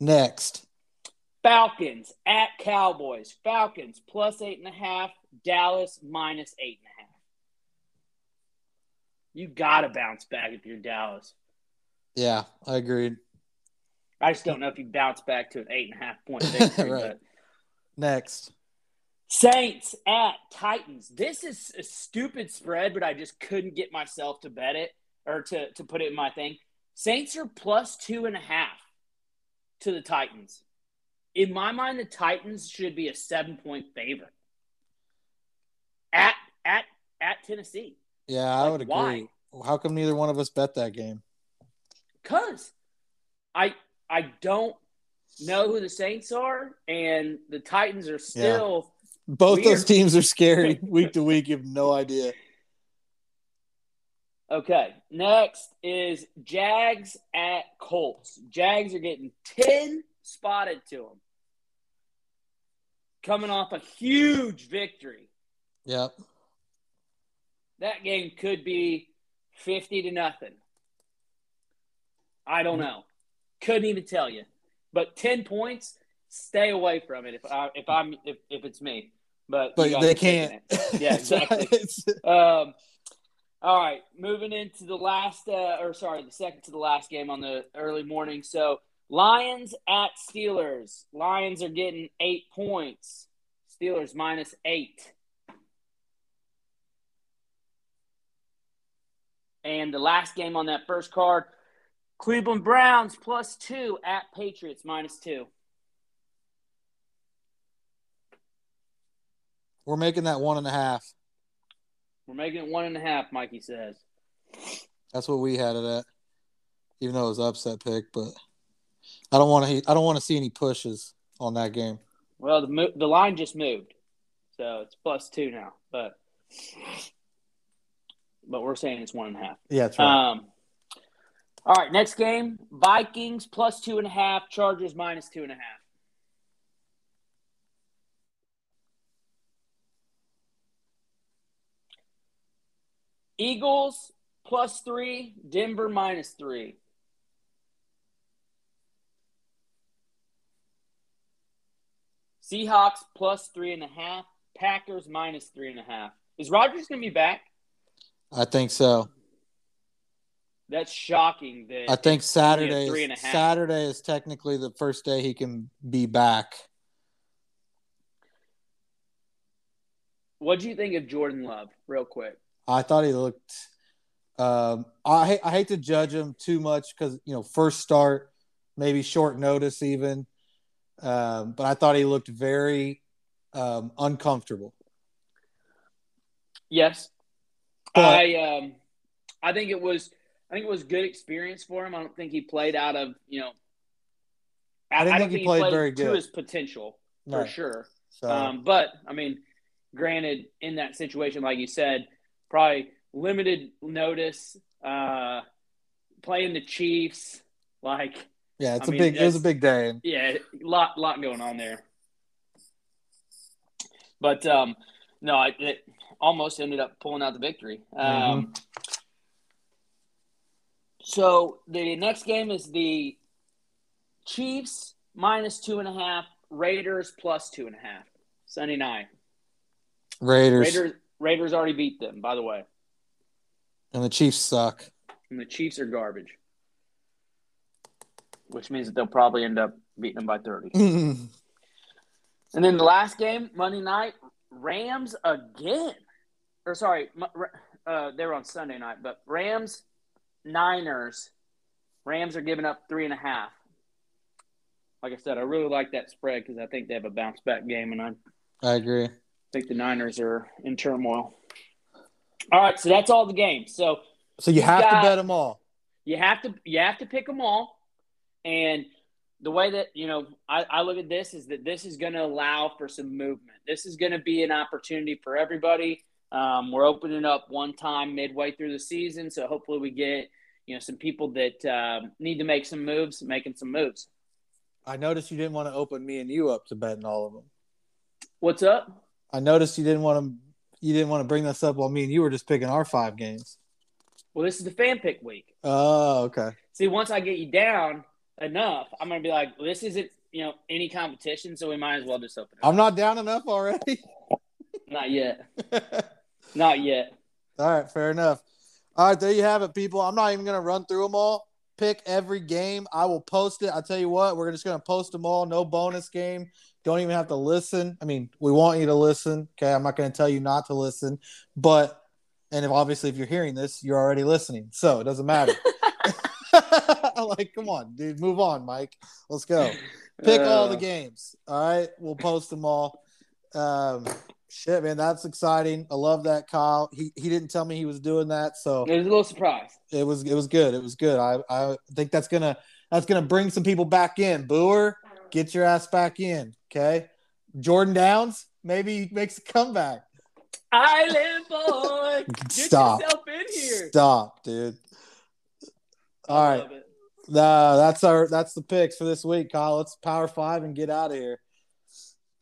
Next. Falcons at Cowboys. Falcons plus eight and a half. Dallas minus eight and a half. You gotta bounce back if you're Dallas. Yeah, I agreed. I just don't know if you bounce back to an eight and a half point victory. Right. but Next. Saints at Titans. This is a stupid spread, but I just couldn't get myself to bet it or to, to put it in my thing. Saints are plus two and a half to the Titans. In my mind, the Titans should be a seven point favorite at at at Tennessee. Yeah, I would agree. why? How come neither one of us bet that game? Cause I I don't know who the Saints are, and the Titans are still Both Weird. those teams are scary week to week. You have no idea. Okay, next is Jags at Colts. Jags are getting 10 spotted to them. Coming off a huge victory. Yep. That game could be 50 to nothing. I don't know. Couldn't even tell you. But 10 points, stay away from it if I if I'm if, if it's me. But But they can't. Yeah, exactly. Um, all right, moving into the last, uh, or sorry, the second to the last game on the early morning. So Lions at Steelers. Lions are getting eight points. Steelers minus eight. And the last game on that first card, Cleveland Browns plus two at Patriots minus two. We're making that one and a half. We're making it one and a half, Mikey says. That's what we had it at. Even though it was upset pick, but I don't want to. I don't want to see any pushes on that game. Well, the the line just moved, so it's plus two now. But but we're saying it's one and a half. Yeah, that's right. Um, all right, next game: Vikings plus two and a half, Chargers minus two and a half. Eagles plus three, Denver minus three. Seahawks plus three and a half, Packers minus three and a half. Is Rodgers going to be back? I think so. That's shocking. That I think it's only a Saturday. three and a Is. Saturday is technically the first day he can be back. What do you think of Jordan Love, real quick? I thought he looked. Um, I hate- I hate to judge him too much because you know first start, maybe short notice even, um, but I thought he looked very um, uncomfortable. Yes, But- I um, I think it was I think it was a good experience for him. I don't think he played out of you know. I didn't think he played very good to his potential for Right. sure. So Um, but I mean, granted, in that situation, like you said, probably limited notice, uh, playing the Chiefs. Like Yeah, it's I a mean, big. It was a big day. Yeah, lot lot going on there. But um, no, I it almost ended up pulling out the victory. Um, So the next game is the Chiefs minus two and a half, Raiders plus two and a half. Sunday night. Raiders, Raiders Raiders already beat them, by the way, and the Chiefs suck. and the Chiefs are garbage, which means that they'll probably end up beating them by thirty. And then the last game, Monday night, Rams again. Or sorry, uh, they were on Sunday night, but Rams, Niners. Rams are giving up three and a half. Like I said, I really like that spread because I think they have a bounce back game, and I I agree. I think the Niners are in turmoil. All right, so that's all the games. So So you You have got- to bet them all. you have to you have to pick them all and the way that you know I, I look at this is that this is going to allow for some movement this is going to be an opportunity for everybody um, we're opening up one time midway through the season so hopefully we get you know some people that um, need to make some moves making some moves I noticed you didn't want to open me and you up to betting all of them. what's up I noticed you didn't want to. You didn't want to bring this up while me and you were just picking our five games. well this is the fan pick week Oh, okay. see once i get you down enough i'm going to be like well, this isn't you know any competition so we might as well just open it I'm not down enough already. not yet not yet All right, fair enough. All right, there you have it, people. I'm not even going to run through them all. Pick every game. I will post it. I tell you what, we're just going to post them all. No bonus game. Don't even have to listen. I mean, we want you to listen. Okay, I'm not going to tell you not to listen, but and if obviously if you're hearing this, you're already listening, so it doesn't matter. like, come on, dude, move on, Mike. Let's go. Pick all the Uh, games. All right, we'll post them all. Um, shit, man, that's exciting. I love that, Kyle. He he didn't tell me he was doing that, so It was a little surprise. it was it was good. It was good. I I think that's gonna that's gonna bring some people back in. Booer, get your ass back in. Okay, Jordan Downs maybe he makes a comeback. Island boy, get Stop. yourself in here. Stop, dude. All I right, nah, that's our that's the picks for this week, Kyle. Let's power five and get out of here.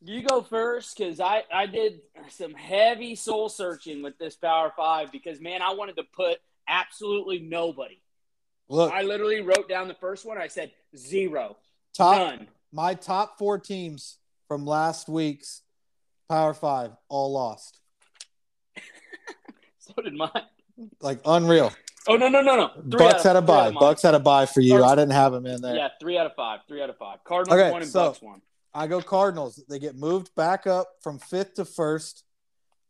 You go first because I, I did some heavy soul searching with this Power Five because, man, I wanted to put absolutely nobody. Look, I literally wrote down the first one. I said zero, top none. my top four teams from last week's Power Five all lost. So did mine. Like unreal. Oh, no, no, no, no. Three Bucks had a bye. Bucks had a bye for you. I didn't have him in there. Yeah, three out of five. Three out of five. Cardinals Okay, one and so- Bucks one. I go Cardinals. They get moved back up from fifth to first.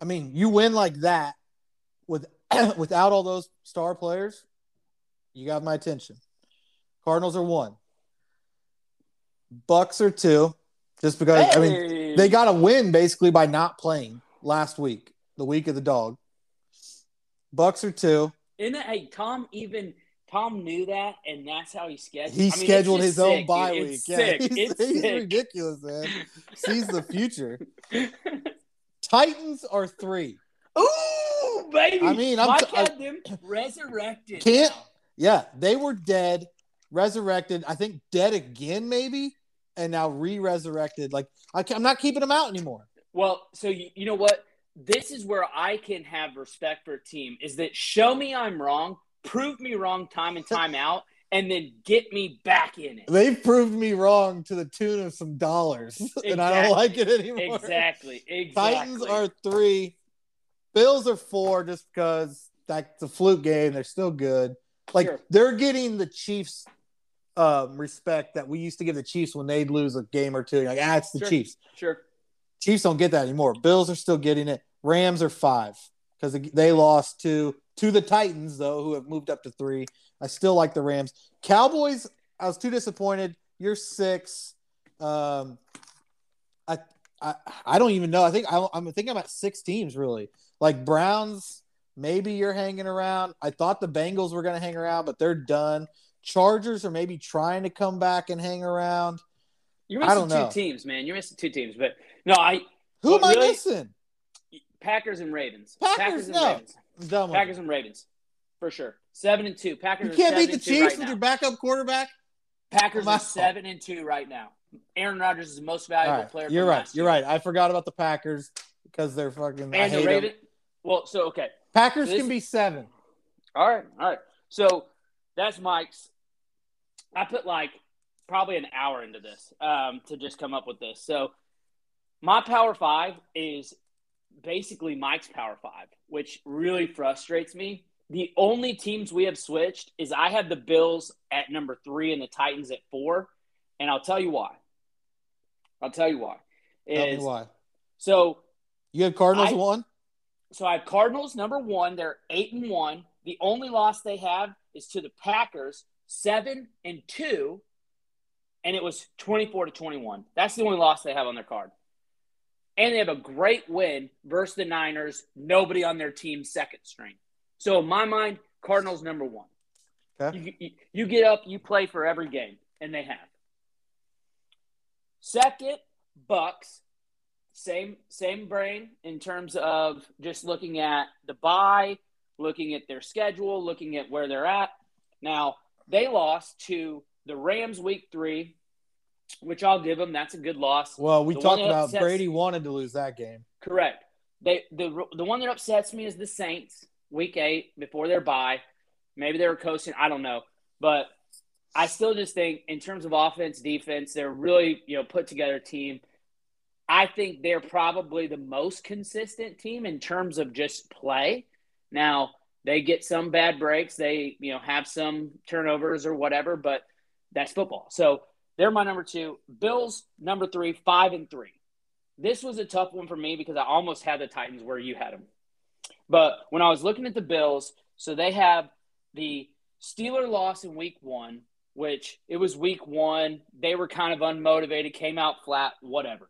I mean, you win like that with without all those star players. You got my attention. Cardinals are one. Bucks are two. Just because I mean they got a win basically by not playing last week, the week of the dog. Bucks are two. Isn't it? Hey, Tom even Tom knew that, and that's how he scheduled. He I mean, scheduled his own sick, bye dude. week. It's yeah, sick. he's, It's he's sick. ridiculous, man. Sees the future. Titans are three. Ooh, baby! I mean, I'm Mike t- I- them resurrected. Can't- now. Yeah, they were dead, resurrected. I think dead again, maybe, and now re-resurrected. Like I, I'm not keeping them out anymore. Well, so you, you know what? This is where I can have respect for a team. Is that show me I'm wrong, prove me wrong time and time out, and then get me back in it. They've proved me wrong to the tune of some dollars, and I don't like it anymore. Exactly. Exactly. Titans are three. Bills are four, just because that's a fluke game. They're still good. Like Sure. they're getting the Chiefs um, respect that we used to give the Chiefs when they'd lose a game or two. Like, ah, it's the Sure. Chiefs. sure. Chiefs don't get that anymore. Bills are still getting it. Rams are five because they lost to to the Titans though, who have moved up to three. I still like the Rams. Cowboys. I was too disappointed. You're six. Um, I I I don't even know. I think I, I'm thinking I'm six teams really. Like Browns. Maybe you're hanging around. I thought the Bengals were going to hang around, but they're done. Chargers are maybe trying to come back and hang around. You're I missing don't know. two teams, man. You're missing two teams. But no, I Who am I really? missing? Packers and Ravens. Packers, and no. Ravens. I'm done with it. Packers and Ravens. For sure. Seven and two. Packers You can't beat the Chiefs right with now. your backup quarterback. Packers are seven and two right now. Aaron Rodgers is the most valuable right, player. you're right. You're year. right. I forgot about the Packers because they're fucking. And the hate Raven. them. Well, so okay. Packers This- can be seven. All right, all right. So that's Mike's. I put like probably an hour into this um, to just come up with this. So my power five is basically Mike's power five, which really frustrates me. The only teams we have switched is I have the Bills at number three and the Titans at four, and I'll tell you why. I'll tell you why. Tell me Is- why. So You have Cardinals I- one. so I have Cardinals number one. They're eight and one. The only loss they have is to the Packers, seven and two, and it was twenty-four to twenty-one. That's the only loss they have on their card. And they have a great win versus the Niners. Nobody on their team second string. So in my mind, Cardinals number one. Okay. You, you, you get up, you play for every game, and they have. Second, Bucks same same brain in terms of just looking at the bye, looking at their schedule, looking at where they're at. Now they lost to the Rams week three, which I'll give them. That's a good loss. Well, we The talked about upsets- Brady wanted to lose that game. Correct. They the the one that upsets me is the Saints week eight before their bye. Maybe they were coasting. I don't know, but I still just think in terms of offense, defense, they're really you know put together team. I think they're probably the most consistent team in terms of just play. Now they get some bad breaks, they you know have some turnovers or whatever, but that's football. So they're my number two. Bills number three, five and three. This was a tough one for me because I almost had the Titans where you had them. But when I was looking at the Bills, so they have the Steeler loss in week one, which it was week one. They were kind of unmotivated, came out flat, whatever.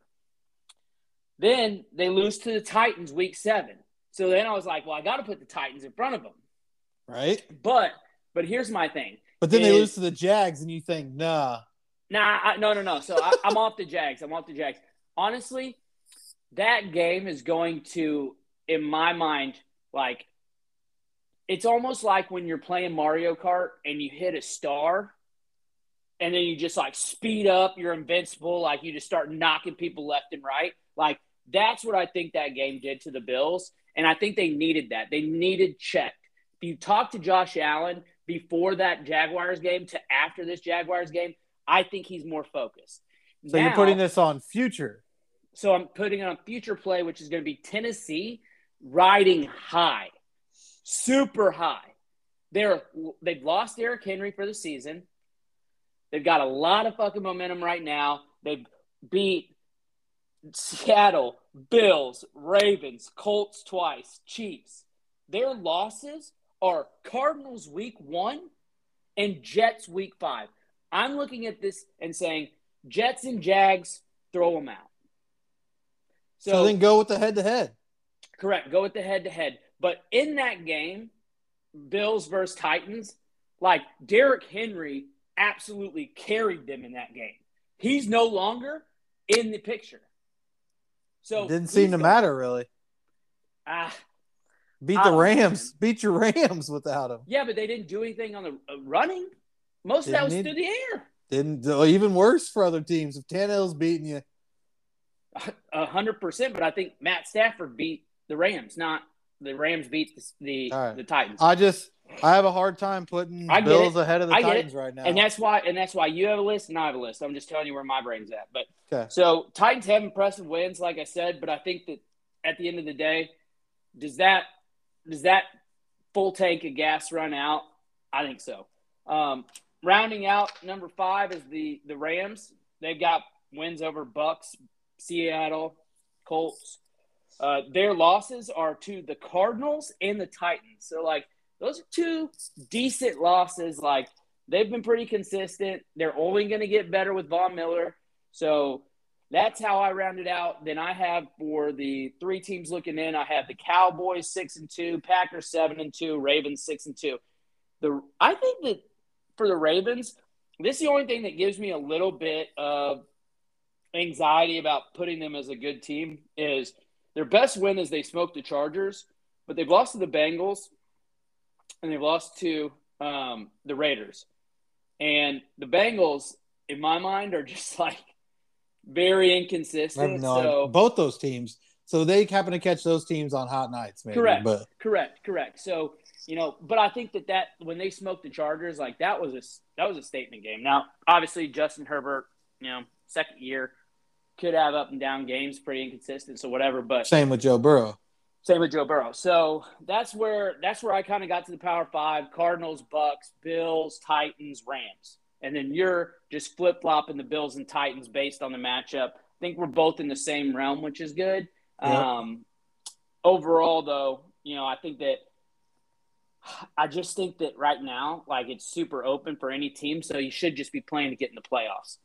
Then they lose to the Titans week seven. So then I was like, well, I got to put the Titans in front of them. Right? But but here's my thing. But then they lose to the Jags, and you think, nah. Nah, I, no, no, no. So I, I'm off the Jags. I'm off the Jags. Honestly, that game is going to, in my mind, like it's almost like when you're playing Mario Kart and you hit a star, and then you just like speed up. You're invincible. Like you just start knocking people left and right. Like that's what I think that game did to the Bills, and I think they needed that. They needed checked. If you talk to Josh Allen before that Jaguars game to after this Jaguars game, I think he's more focused. So you're putting this on future. so I'm putting it on future play, which is going to be Tennessee riding high, super high. They're they've lost Derrick Henry for the season. They've got a lot of fucking momentum right now. They've beat Seattle, Bills, Ravens, Colts twice, Chiefs. Their losses are Cardinals week one and Jets week five. I'm looking at this and saying Jets and Jags, throw them out. So, then go with the head to head. Correct. Go with the head to head. But in that game, Bills versus Titans, like Derrick Henry absolutely carried them in that game. He's no longer in the picture. So Didn't seem to matter really. Ah, Beat the Rams. Beat your Rams without him. yeah, but they didn't do anything on the uh, running. Most of that was Didn't through the air. Didn't even worse for other teams. If Tannehill's beating you, A hundred percent. But I think Matt Stafford beat the Rams, not the Rams beat the the, right. the Titans. I just I have a hard time putting I Bills it. ahead of the it. Titans right now. And that's why, and that's why you have a list and I have a list. I'm just telling you where my brain's at. But Okay. so Titans have impressive wins, like I said. But I think that at the end of the day, does that does that full tank of gas run out? I think so. Um, rounding out number five is the the Rams. They've got wins over Bucks, Seattle, Colts. Uh, their losses are to the Cardinals and the Titans. So like those are two decent losses. Like they've been pretty consistent. They're only going to get better with Von Miller. So that's how I rounded out. Then I have for the three teams looking in, I have the Cowboys six and two, Packers seven and two, Ravens six and two. The I think that for the Ravens, this is the only thing that gives me a little bit of anxiety about putting them as a good team is their best win is they smoked the Chargers, but they've lost to the Bengals and they've lost to um, the Raiders. And the Bengals, in my mind, are just like very inconsistent. no so both those teams. So they happen to catch those teams on hot nights, maybe. Correct. But correct, correct. So you know, but I think that that when they smoked the Chargers, like that was a that was a statement game. Now, obviously, Justin Herbert, you know, second year could have up and down games, pretty inconsistent, so whatever. But same with Joe Burrow. Same with Joe Burrow. So that's where that's where I kind of got to the Power Five: Cardinals, Bucks, Bills, Titans, Rams, and then you're just flip flopping the Bills and Titans based on the matchup. I think we're both in the same realm, which is good. Yep. Um, overall, though, you know, I think that I just think that right now, like it's super open for any team, so you should just be playing to get in the playoffs.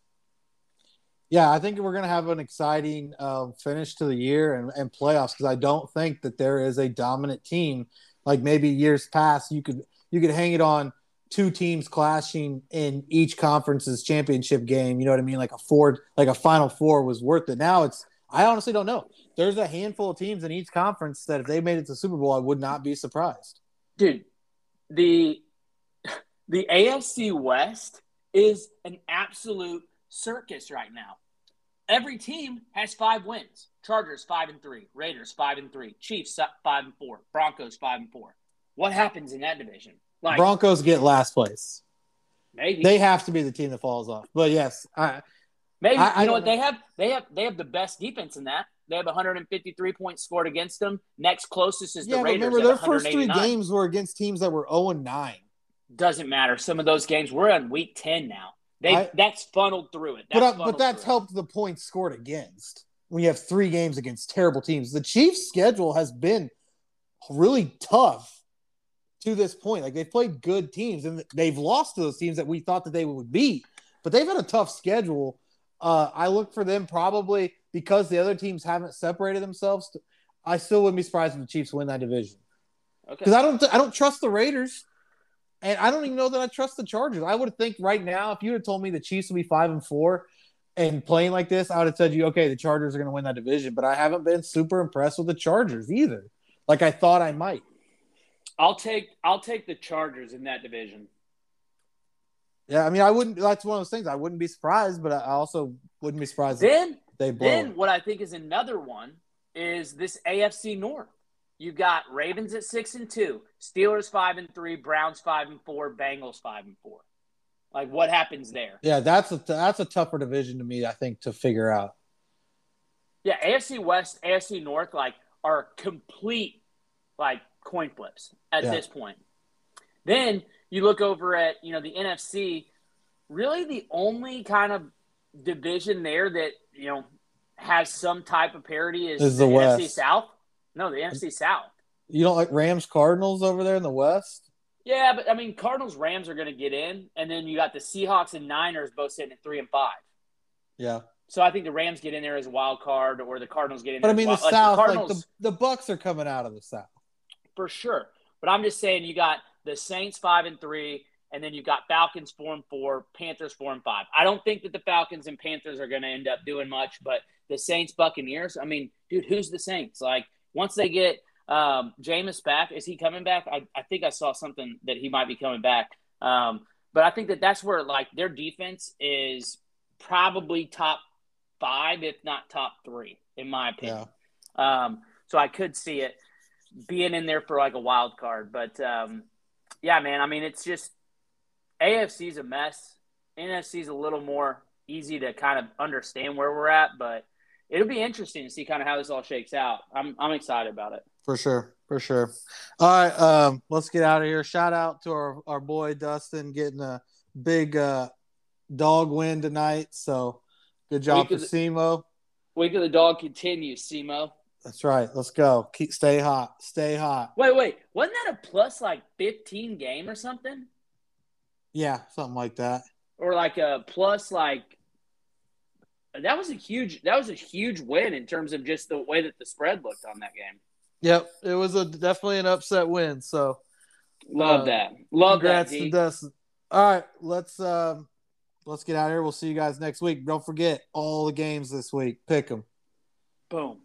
Yeah, I think we're going to have an exciting um, finish to the year and, and playoffs because I don't think that there is a dominant team like maybe years past. You could you could hang it on two teams clashing in each conference's championship game. You know what I mean? Like a four, like a Final Four was worth it. Now it's I honestly don't know. There's a handful of teams in each conference that if they made it to Super Bowl, I would not be surprised. dude the the afc west is an absolute circus right now. Every team has five wins. Chargers five and three raiders five and three chiefs five and four broncos five and four. What happens in that division? Like Broncos get last place. maybe. They have to be the team that falls off. But yes, I, maybe. I- you know what? they have they have they have the best defense in that they have 153 points scored against them next closest is the yeah. Raiders remember, their first three games were against teams that were zero and nine. doesn't matter some of those games we're on week 10 now they I- that's funneled through it but That's funneled but that's through it. helped the points scored against when you have three games against terrible teams. The Chiefs' schedule has been really tough to this point. Like they've played good teams and they've lost to those teams that we thought that they would beat, but they've had a tough schedule. Uh, I look for them probably because the other teams haven't separated themselves. I still wouldn't be surprised if the Chiefs win that division okay because I don't I don't trust the Raiders, and I don't even know that I trust the Chargers. I would think right now if you had told me the Chiefs would be five and four and playing like this, I would have said you okay, the Chargers are going to win that division. But I haven't been super impressed with the Chargers either, like I thought I might. I'll take I'll take the Chargers in that division. Yeah, I mean I wouldn't. That's one of those things. I wouldn't be surprised, but I also wouldn't be surprised Then they blow. then what I think is another one is this AFC North. You've got Ravens at six and two, Steelers five and three, Browns five and four, Bengals five and four. Like what happens there? Yeah, that's a that's a tougher division to me. I think to figure out. Yeah, AFC West, AFC North, like are complete like coin flips at Yeah. this point. Then you look over at you know the NFC. Really, the only kind of division there that you know has some type of parity is, Is the NFC West. South. No, the NFC South. You don't like Rams Cardinals over there in the West? Yeah, but I mean, Cardinals Rams are going to get in, and then you got the Seahawks and Niners both sitting at three and five. Yeah, So I think the Rams get in there as a wild card, or the Cardinals get in. but I mean the wild- South, like Cardinals, the the Bucks are coming out of the South. for sure. But I'm just saying, you got the Saints five and three, and then you've got Falcons four and four, Panthers four and five. I don't think that the Falcons and Panthers are going to end up doing much, but the Saints Buccaneers. I mean, dude, who's the Saints? Like once they get um, Jameis back, is he coming back? I, I think I saw something that he might be coming back. Um, but I think that that's where like their defense is probably top five, if not top three, in my opinion. Yeah. Um, so I could see it being in there for like a wild card. But um, yeah, man, I mean, it's just AFC's a mess. NFC's a little more easy to kind of understand where we're at, but it'll be interesting to see kind of how this all shakes out. I'm, I'm excited about it. For sure, for sure. All right, um, let's get out of here. Shout out to our, our boy Dustin getting a big uh, dog win tonight. So good job Week for of Simo. Week of the dog continues, Simo. That's right. Let's go. Keep stay hot. Stay hot. Wait, wait, wasn't that a plus like 15 game or something? Yeah, something like that. Or like a plus like that was a huge that was a huge win in terms of just the way that the spread looked on that game. Yep, it was a definitely an upset win. So Love Uh, that. Love congrats that. to Dustin. All right, let's um, let's get out of here. We'll see you guys next week. Don't forget all the games this week. Pick them. Boom.